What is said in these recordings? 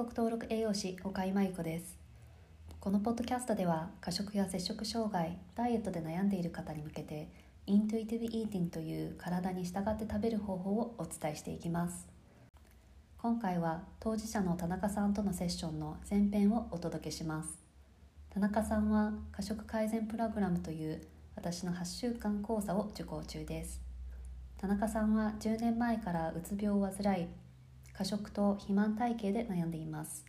国登録栄養士岡井真由子です。このポッドキャストでは過食や摂食障害ダイエットで悩んでいる方に向けてイントゥイティブイーティングという体に従って食べる方法をお伝えしていきます。今回は当事者の田中さんとのセッションの前編をお届けします。田中さんは過食改善プログラムという私の8週間講座を受講中です。田中さんは10年前からうつ病を患い過食と肥満体型で悩んでいます。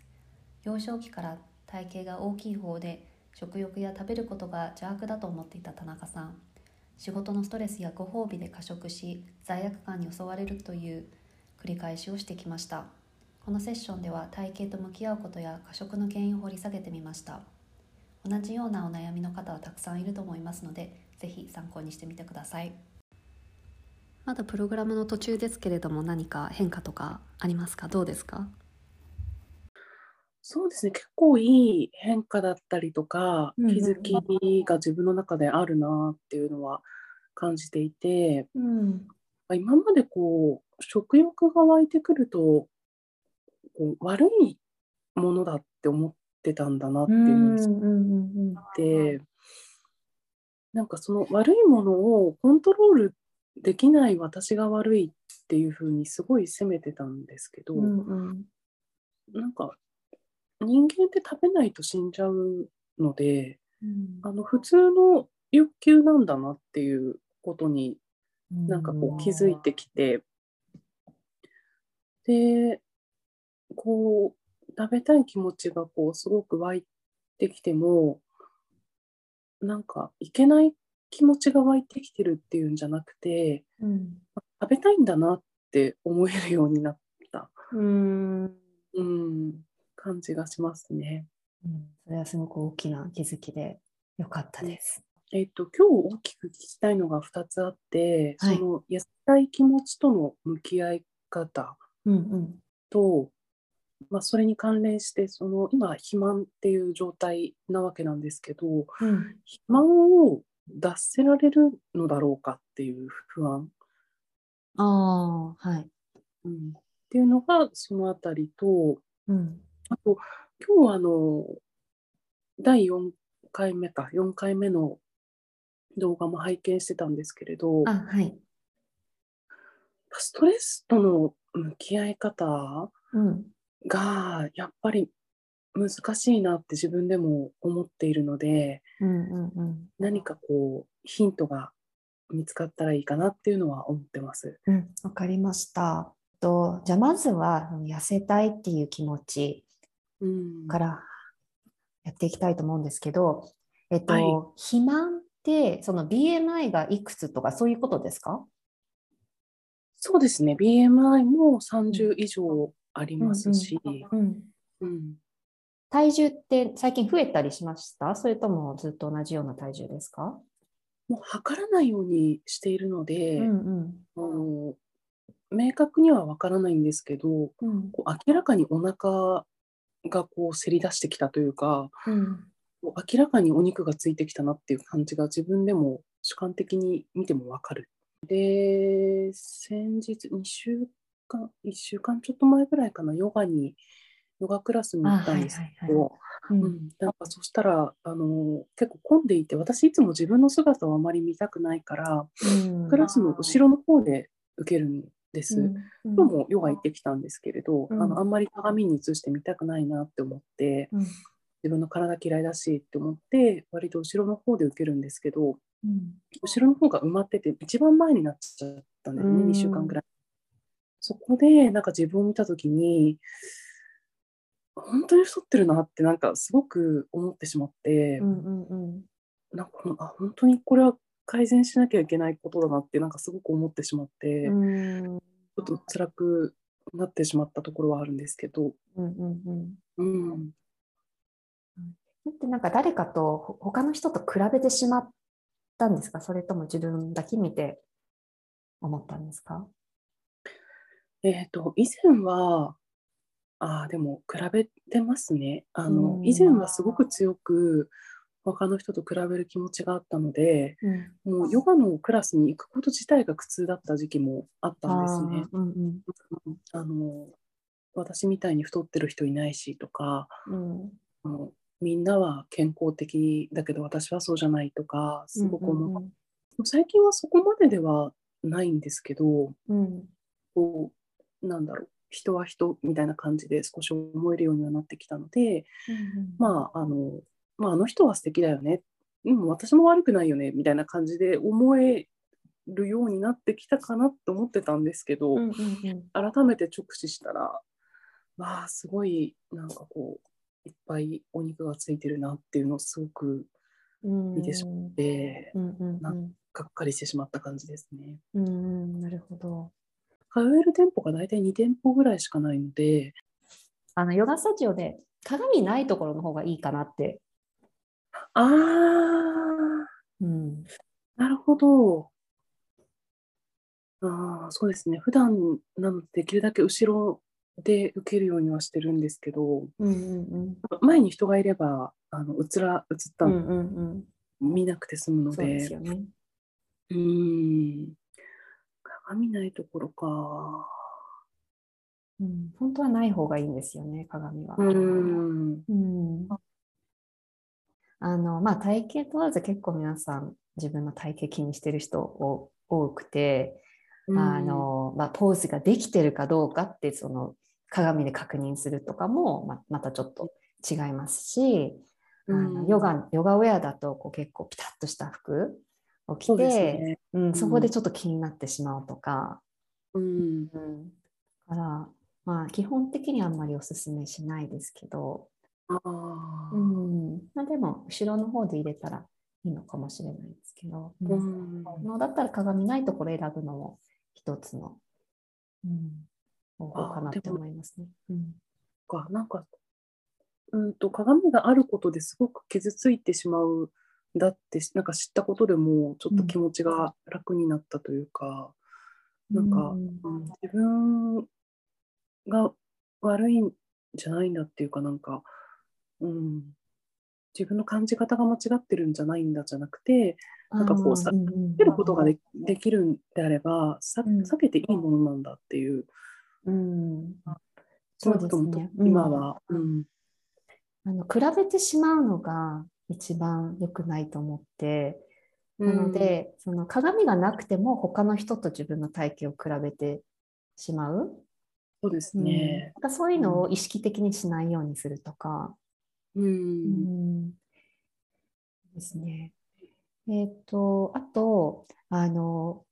幼少期から体型が大きい方で食欲や食べることが邪悪だと思っていた田中さん。仕事のストレスやご褒美で過食し罪悪感に襲われるという繰り返しをしてきました。このセッションでは体型と向き合うことや過食の原因を掘り下げてみました。同じようなお悩みの方はたくさんいると思いますので是非参考にしてみてください。まだプログラムの途中ですけれども何か変化とかありますか？どうですか？そうですね。結構いい変化だったりとか、気づきが自分の中であるなっていうのは感じていて、うん、今までこう食欲が湧いてくるとこう悪いものだって思ってたんだなっていうのがあって、なんかその悪いものをコントロールできない私が悪いっていうふうにすごい責めてたんですけど、うんうん、なんか人間って食べないと死んじゃうので、うん、あの普通の欲求なんだなっていうことになんかこう気づいてきて、でこう食べたい気持ちがこうすごく湧いてきてもなんかいけない気持ちが湧いてきてるっていうんじゃなくて、うん、食べたいんだなって思えるようになった。うん。うん感じがしますね、うん。それはすごく大きな気づきでよかったです。えっ、と今日大きく聞きたいのが2つあって、はい、その痩せたい気持ちとの向き合い方と、うんうん。まあ、それに関連してその今肥満っていう状態なわけなんですけど、うん、肥満を脱せられるのだろうかっていう不安。ああ、はい。うん、っていうのがそのあたりと、うん、あと今日はあの第4回目か。4回目の動画も拝見してたんですけれど、あはい、ストレスとの向き合い方がやっぱり難しいなって自分でも思っているので、うんうんうん、何かこうヒントが見つかったらいいかなっていうのは思ってます。うん、わかりました。とじゃあまずは痩せたいっていう気持ちからやっていきたいと思うんですけど、えっと、はい、肥満ってその BMI がいくつとかそういうことですか？そうですね。BMI も30以上ありますし、うんうん。うん、体重って最近増えたりしました？それともずっと同じような体重ですか？もう測らないようにしているので、うんうん、明確には分からないんですけど、うん、こう明らかにお腹がこうせり出してきたというか、うん、明らかにお肉がついてきたなっていう感じが自分でも主観的に見ても分かる。で先日2週間1週間ちょっと前ぐらいかなヨガにヨガクラスに行ったんですけど、なんかそしたらあの結構混んでいて私いつも自分の姿をあまり見たくないから、うん、クラスの後ろの方で受けるんです。うん、今日もヨガ行ってきたんですけれど、うん、あのあんまり鏡に映して見たくないなって思って、うん、自分の体嫌いだしって思って割と後ろの方で受けるんですけど、後ろの方が埋まってて一番前になっちゃったんですね、2週間ぐらい。そこでなんか自分を見た時に本当に太ってるなってなんかすごく思ってしまって、うんうんうん、なんかあ本当にこれは改善しなきゃいけないことだなってなんかすごく思ってしまって、うん、ちょっと辛くなってしまったところはあるんですけど。うんうんうん。うん、ってなん。か誰かと他の人と比べてしまったん。ですかそれとも自分だけ見て思ったん。ですかえっ、ー、と以前はああ、でも比べてますね。あの、以前はすごく強く他の人と比べる気持ちがあったので、うん、もうヨガのクラスに行くこと自体が苦痛だった時期もあったんですね。あうんうん、あの私みたいに太ってる人いないしとか、うん、みんなは健康的だけど私はそうじゃないとかすごく最近はそこまでではないんですけど、うん、こうなんだろう人は人みたいな感じで少し思えるようにはなってきたので、うんうん、まああの、まあ、あの人は素敵だよね、うん、私も悪くないよね。みたいな感じで思えるようになってきたかなと思ってたんですけど、うんうんうん、改めて直視したらわあすごいなんかこういっぱいお肉がついてるなっていうのをすごく見てしまって、うん。うんうん、なん。がっかりしてしまった感じですね。うん。なるほど通える店舗が大体2店舗ぐらいしかないのであのヨガスタジオで鏡ないところの方がいいかなって。ああ、うん、なるほど。ああそうですね。普段なのでできるだけ後ろで受けるようにはしてるんですけど、うんうんうん、前に人がいればあの映ら映ったの、うんうんうん、見なくて済むので。うね、うん鏡ないところか。うん、本当はない方がいいんですよね、鏡は。うん。うん、あの、まあ、体型問わず結構皆さん自分の体型気にしてる人多くて、あの、まあ、ポーズができてるかどうかってその鏡で確認するとかもままたちょっと違いますし、あのヨガヨガウェアだとこう結構ピタッとした服を着て、ね、うん、そこでちょっと気になってしまうとか、うん、うん、からまあ基本的にはあんまりおすすめしないですけど、あうん。まあ、でも後ろの方で入れたらいいのかもしれないですけど、うん、うん、だったら鏡ないところ選ぶのも一つの、うん、方法かなって思いますね。うん、かなんかうんと鏡があることですごく傷ついてしまうだってなんか知ったことでもちょっと気持ちが楽になったというか、うん、なんか、うん、自分が悪いんじゃないんだっていうかなんか、うん、自分の感じ方が間違ってるんじゃないんだじゃなくてなんかこうさ、避けることがでできるんであればさ避けていいものなんだっていう。うん、そうですね、今は、うん、あの比べてしまうのが一番良くないと思って、なので、その鏡がなくても他の人と自分の体型を比べてしまう。そうですね。うん、そういうのを意識的にしないようにするとか。うん。うん、ですね。えっ、ー、と、あと、あの、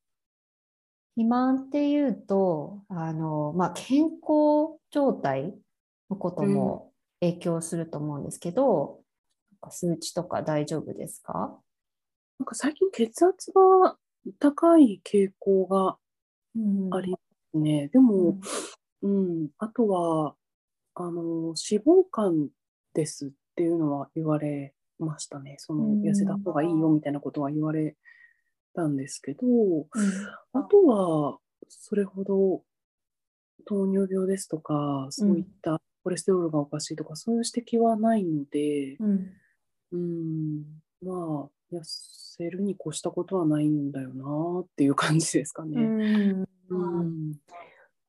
肥満っていうと、あの、まあ、健康状態のことも影響すると思うんですけど、か数値とか大丈夫ですか？なんか最近血圧が高い傾向がありますね。うん、でも、うん、うん、あとは、あの、脂肪肝ですっていうのは言われましたね。その、痩せた方がいいよみたいなことは言われたんですけど、うん、あとは、それほど糖尿病ですとか、そういったコレステロールがおかしいとか、そういう指摘はないので、うん、うん、まあ、痩せるに越したことはないんだよなっていう感じですかね。うん。うん、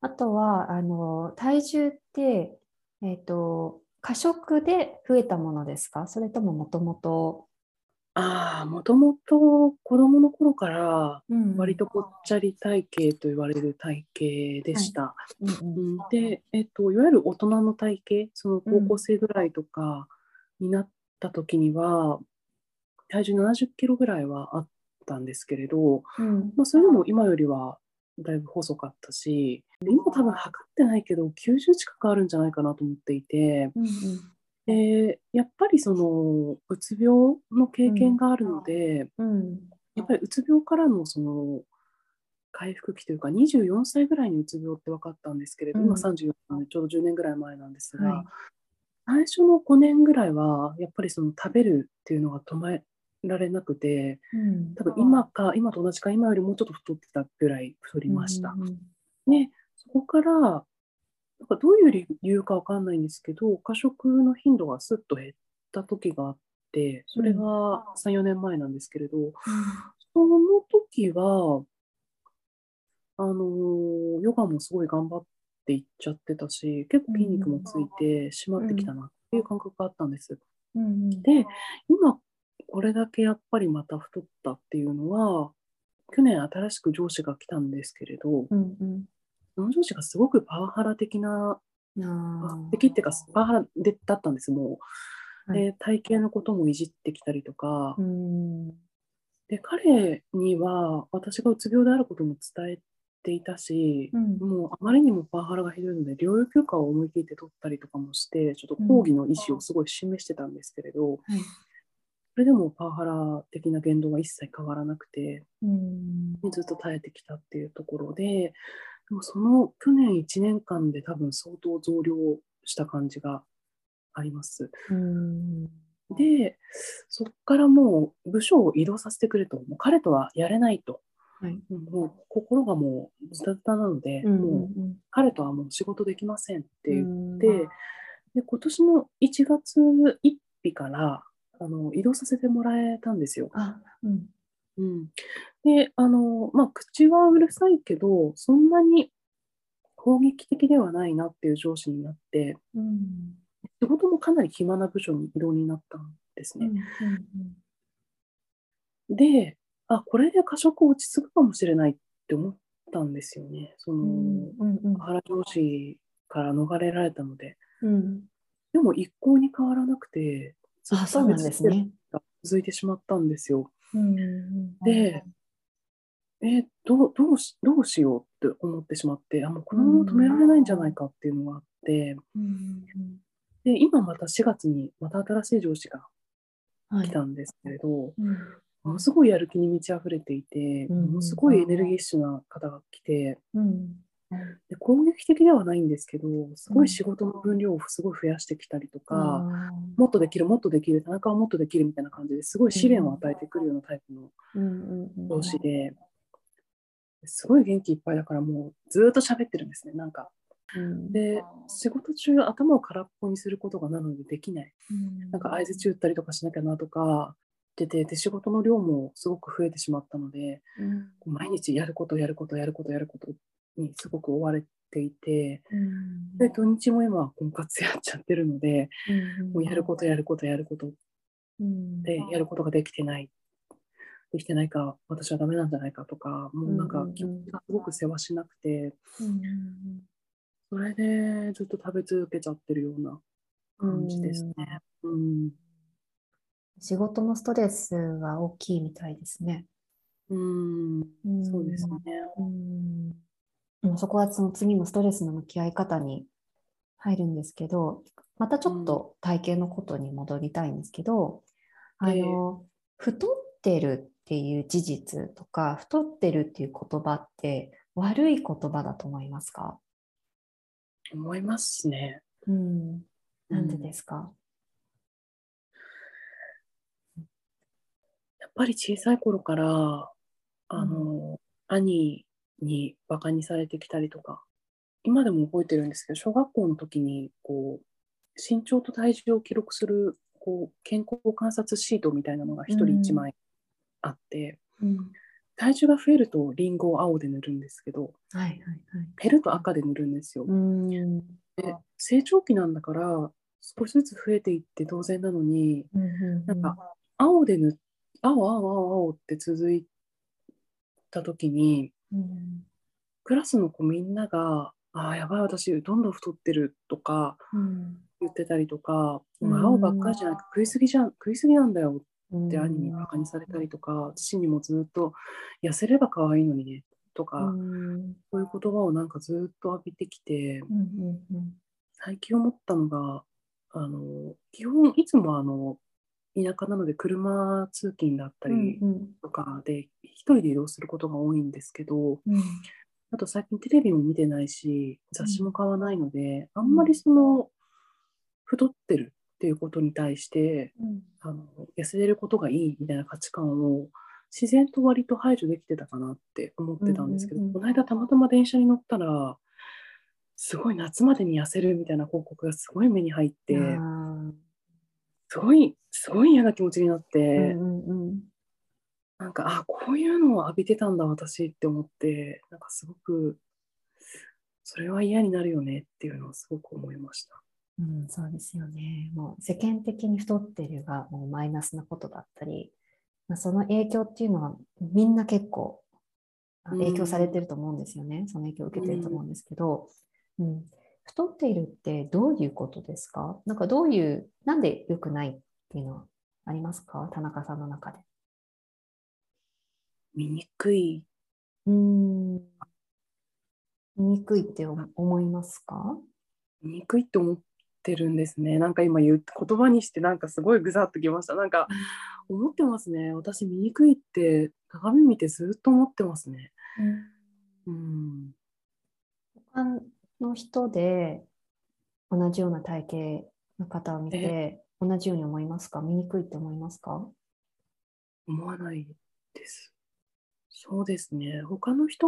あとはあの体重って、えーと、過食で増えたものですか？それとももともとああもともと子供の頃から割とぽっちゃり体型と言われる体型でした。で、えっと、いわゆる大人の体型その高校生ぐらいとかになった時には、体重70キロぐらいはあったんですけれど、うん、まあ、それでも今よりはだいぶ細かったし、今多分測ってないけど、90近くあるんじゃないかなと思っていて、うんうん。でやっぱりそのうつ病の経験があるので、うん、やっぱりうつ病からのその回復期というか24歳ぐらいにうつ病って分かったんですけれど、うん、今34歳ちょうど10年ぐらい前なんですが、はい、最初の5年ぐらいはやっぱりその食べるっていうのが止められなくて、うん、多分今か今と同じか今よりもうちょっと太ってたぐらい太りました。うん、でそこからなんかどういう理由かわかんないんですけど過食の頻度がすっと減った時があってそれが34年前なんですけれど、うん、その時はあのヨガもすごい頑張ってっていっちゃってたし結構筋肉もついてしまってきたなっていう感覚があったんです。うんうん、で今これだけやっぱりまた太ったっていうのは去年新しく上司が来たんですけれど、うんうん、その上司がすごくパワハラ的な的っていうかパワハラでだったんですもう。で体型のこともいじってきたりとか、で彼には私がうつ病であることも伝えていたし、うん、もうあまりにもパワハラがひどいので療養休暇を思い切って取ったりとかもしてちょっと抗議の意思をすごい示してたんですけれど、うん、それでもパワハラ的な言動が一切変わらなくて、うん、ずっと耐えてきたっていうところででもその去年1年間で多分相当増量した感じがあります。でそこからもう部署を移動させてくれと。もう彼とはやれないと。はい、もう心がもうズタズタなので、うんうんうん、もう彼とはもう仕事できませんって言って、で今年の1月1日からあの移動させてもらえたんですよ。あうん。うん、であの、まあ、口はうるさいけどそんなに攻撃的ではないなっていう上司になって、うん、仕事もかなり暇な部署に移動になったんですね。うんうんうん、であこれで過食落ち着くかもしれないって思ったんですよね。その、うんうん、原上司から逃れられたので。うん、でも一向に変わらなくて、あそうなんですね。続いてしまったんですよ。うんうん、で、えどうどうしどうしようって思ってしまってあもうこのまま止められないんじゃないかっていうのがあって、うん、で今また4月にまた新しい上司が来たんですけれど、はいうん、ものすごいやる気に満ち溢れていて、うん、ものすごいエネルギッシュな方が来て、うん、で攻撃的ではないんですけどすごい仕事の分量をすごい増やしてきたりとか、もっとできるもっとできる田中はもっとできるみたいな感じですごい試練を与えてくるようなタイプの上司で、すごい元気いっぱいだからもうずっと喋ってるんですねなんか。で仕事中頭を空っぽにすることがなのでできない、なんか合図中打ったりとかしなきゃなとかっててで仕事の量もすごく増えてしまったので、うん、毎日やることやることやることやることにすごく追われていて、うん、で土日も今婚活やっちゃってるので、うん、もうやることやることやること、でやることができてないできてないか私はダメなんじゃないかとかもうなんか気持ちがすごく世話しなくて、それでずっと食べ続けちゃってるような感じですね。うん仕事のストレスは大きいみたいですね。うん、そうですね。うん、そこはその次のストレスの向き合い方に入るんですけど、またちょっと体型のことに戻りたいんですけど、うん、あの、太ってるっていう事実とか、太ってるっていう言葉って悪い言葉だと思いますか？思いますね。うん。なんでですか、やっぱり小さい頃から、あの、兄にバカにされてきたりとか、今でも覚えてるんですけど、小学校の時に、こう、身長と体重を記録する、こう、健康観察シートみたいなのが1人1枚あって、うん、体重が増えるとリンゴを青で塗るんですけど、はいはいはい、減ると赤で塗るんですよ。で成長期なんだから少しずつ増えていって当然なのに、うんうんうん、なんか青で塗っ青青青青って続いた時に、うん、クラスの子みんなが「ああやばい私どんどん太ってる」とか言ってたりとか「うん、青ばっかりじゃなく食いすぎじゃん食いすぎなんだよ」って兄にバカにされたりとか父にもずっと「痩せれば可愛いのにね」とか、うん、そういう言葉をなんかずっと浴びてきて、うんうんうん、最近思ったのがあの基本いつもあの田舎なので車通勤だったりとかで一人で移動することが多いんですけど、うん、あと最近テレビも見てないし雑誌も買わないので、あんまりその太ってるっていうことに対して、うん、あの痩せれることがいいみたいな価値観を自然と割と排除できてたかなって思ってたんですけど、この間たまたま電車に乗ったらすごい夏までに痩せるみたいな広告がすごい目に入って。すごい、すごい嫌な気持ちになって、うんうんうん、なんか、あ、こういうのを浴びてたんだ、私って思って、なんかすごく、それは嫌になるよねっていうのはすごく思いました。うん、そうですよね。もう世間的に太ってるがもうマイナスなことだったり、まあ、その影響っていうのはみんな結構影響されてると思うんですよね。うん、その影響を受けてると思うんですけど、うん、うん、太っているってどういうことですか？なんかどういう、なんで良くないっていうのはありますか？田中さんの中で。醜い。うん。醜いって思いますか？醜いって思ってるんですね。なんか今言う言葉にしてなんかすごいぐさっときました。なんか思ってますね。私醜いって鏡見てずっと思ってますね。うん。他の人で同じような体型の方を見て同じように思いますか？醜いって思いますか？思わないです。そうですね。他の人、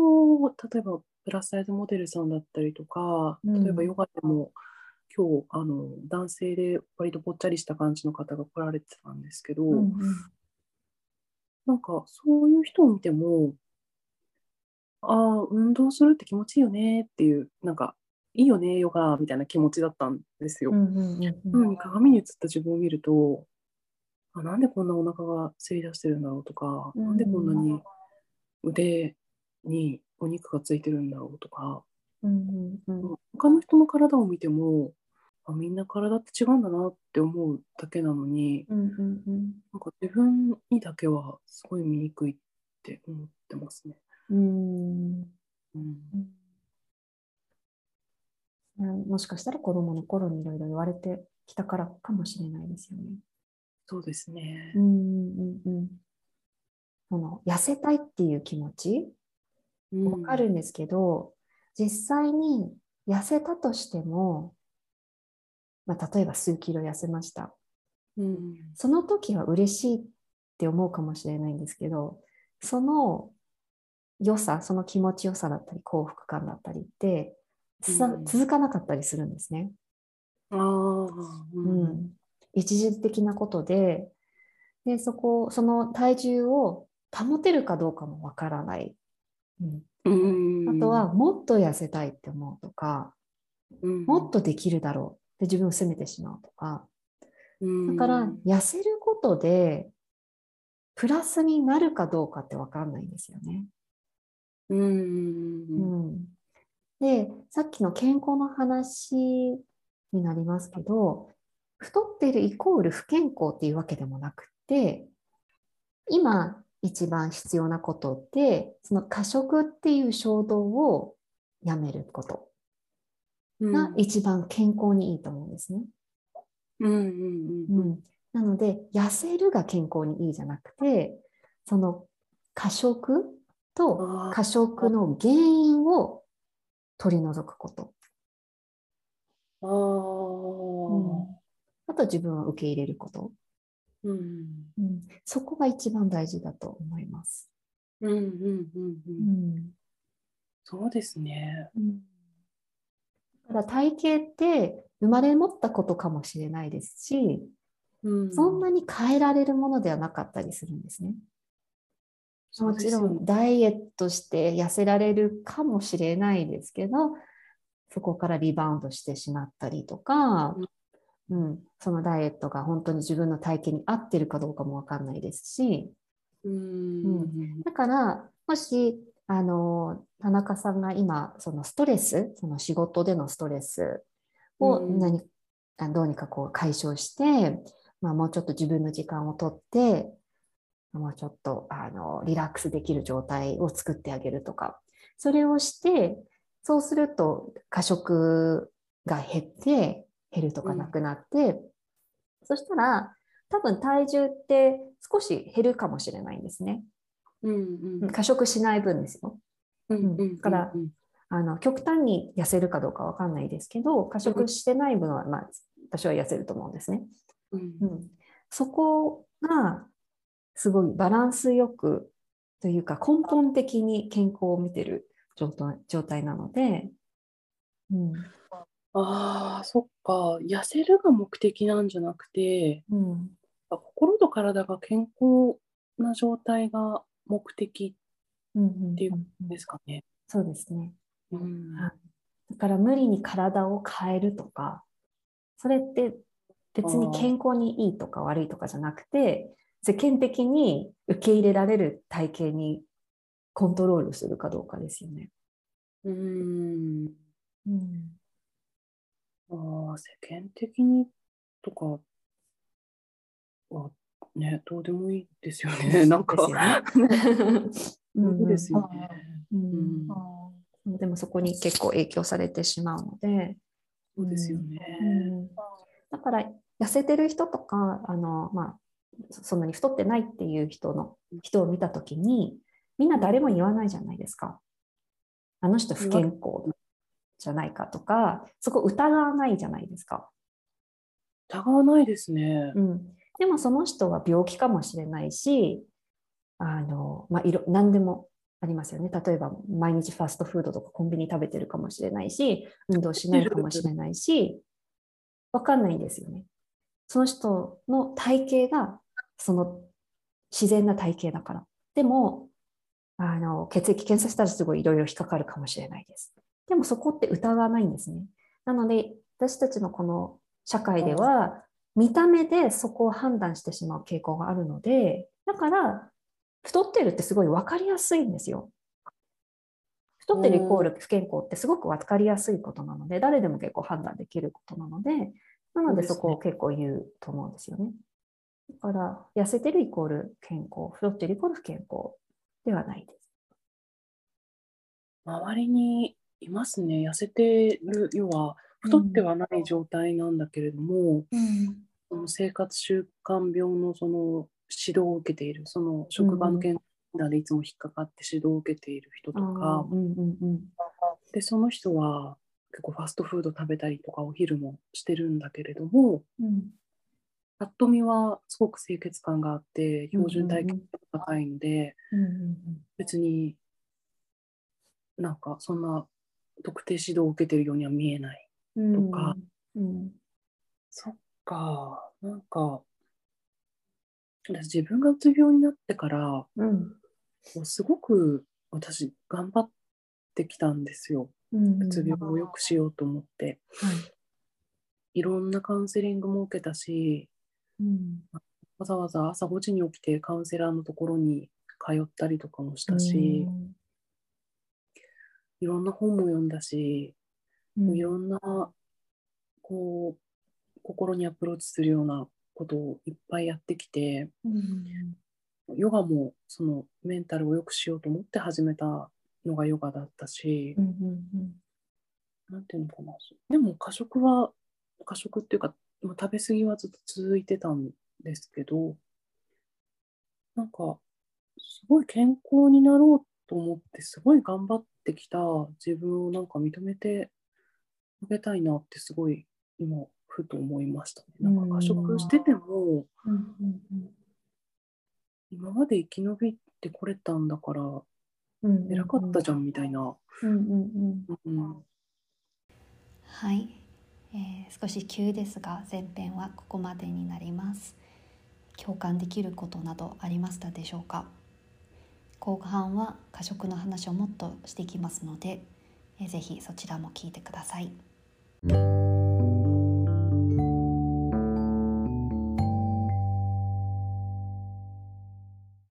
例えばプラスサイズモデルさんだったりとか、例えばヨガでも、今日あの男性で割とぽっちゃりした感じの方が来られてたんですけど、うんうん、なんかそういう人を見てもああ運動するって気持ちいいよねっていうなんかいいよねヨガみたいな気持ちだったんですよ。鏡に映った自分を見るとあなんでこんなお腹がせり出してるんだろうとか、うんうん、なんでこんなに腕にお肉がついてるんだろうとか、うんうんうん、他の人の体を見てもあみんな体って違うんだなって思うだけなのに、うんうんうん、なんか自分にだけはすごい醜いって思ってますね。うん、うん、もしかしたら子供の頃にいろいろ言われてきたからかもしれないですよね。そうですね。うんうんうん。その痩せたいっていう気持ち？わかるんですけど、実際に痩せたとしてもまあ、例えば数キロ痩せました、うん、その時は嬉しいって思うかもしれないんですけどその良さその気持ちよさだったり幸福感だったりって、うん、続かなかったりするんですね。あうん、一時的なことででそこその体重を保てるかどうかもわからない、うん、あとはもっと痩せたいって思うとか、もっとできるだろうで自分を責めてしまうとか。だから痩せることでプラスになるかどうかって分かんないんですよね。うん、でさっきの健康の話になりますけど太っているイコール不健康っていうわけでもなくて今一番必要なことってその過食っていう衝動をやめることが一番健康にいいと思うんですね。うんうんうん、なので痩せるが健康にいいじゃなくてその過食と過食の原因を取り除くこと。あ,、うん、あと自分を受け入れること、うん、うん、そこが一番大事だと思います。うんうんうん。うん、そうですね。うん。ただ体型って生まれ持ったことかもしれないですし、うん、そんなに変えられるものではなかったりするんですね。もちろんダイエットして痩せられるかもしれないですけど、そこからリバウンドしてしまったりとか、うん、そのダイエットが本当に自分の体型に合ってるかどうかもわかんないですし、うん、うん、だからもしあの田中さんが今そのストレスその仕事でのストレスを何、うん、どうにかこう解消して、まあ、もうちょっと自分の時間をとってもうちょっとあのリラックスできる状態を作ってあげるとか。それをしてそうすると過食が減って減るとかなくなって、うん、そしたら多分体重って少し減るかもしれないんですね。うんうん、過食しない分ですよ。うん、だから、あの極端に痩せるかどうかわかんないですけど過食してない分は、まあ、私は痩せると思うんですね。うん、うん、そこがすごいバランスよくというか根本的に健康を見てる状態なので、うん、ああそっか。痩せるが目的なんじゃなくて、うん、心と体が健康な状態が目的っていうですかね。そうですね。うん、だから無理に体を変えるとかそれって別に健康にいいとか悪いとかじゃなくて世間的に受け入れられる体型にコントロールするかどうかですよね。うん。うん、ああ、世間的にとかはね、どうでもいいですよね。なんか。そうですよね。でもそこに結構影響されてしまうので。そうですよね。うん、だから痩せてる人とかあの、まあ、そんなに太ってないっていう人の人を見た時にみんな誰も言わないじゃないですか。あの人不健康じゃないかとかそこ疑わないじゃないですか。疑わないですね。うん、でもその人は病気かもしれないしあの、まあ、いろ何でもありますよね。例えば毎日ファストフードとかコンビニ食べてるかもしれないし運動しないかもしれないし分かんないんですよね。その人の体型がその自然な体型だから。でも、あの血液検査したらすごいいろいろ引っかかるかもしれないです。でもそこって疑わないんですね。なので、私たちのこの社会では、見た目でそこを判断してしまう傾向があるので、だから、太ってるってすごい分かりやすいんですよ。太ってるイコール不健康ってすごく分かりやすいことなので、誰でも結構判断できることなので、なのでそこを結構言うと思うんですよね。だから、痩せてるイコール健康、太ってるイコール不健康ではないです。周りにいますね。痩せてる、要は太ってはない状態なんだけれども、うん、その生活習慣病のその指導を受けている、その職場の健康でいつも引っかかって指導を受けている人とか、でその人は結構ファストフード食べたりとかお昼もしてるんだけれども、うん、ぱっと見はすごく清潔感があって標準体型が高いので、うんうん、別になんかそんな特定指導を受けてるようには見えないとか、うんうん、そっか。なんか私自分がうつ病になってから、うん、すごく私頑張ってきたんですよ。うつ病を良くしようと思って、はい、いろんなカウンセリングも受けたし、うん、わざわざ朝5時に起きてカウンセラーのところに通ったりとかもしたし、うん、いろんな本も読んだし、うん、いろんなこう心にアプローチするようなことをいっぱいやってきて、ヨガもそのメンタルを良くしようと思って始めたのがヨガだったし、うんうんうん、なんていうのかな。でも過食は過食っていうか食べ過ぎはずっと続いてたんですけどなんかすごい健康になろうと思ってすごい頑張ってきた自分をなんか認めてあげたいなってすごい今ふと思いましたね。なんか過食してても、今まで生き延びてこれたんだから偉かったじゃんみたいな。はい、えー、少し急ですが前編はここまでになります。共感できることなどありましたでしょうか？後半は過食の話をもっとしていきますので、えー、ぜひそちらも聞いてください。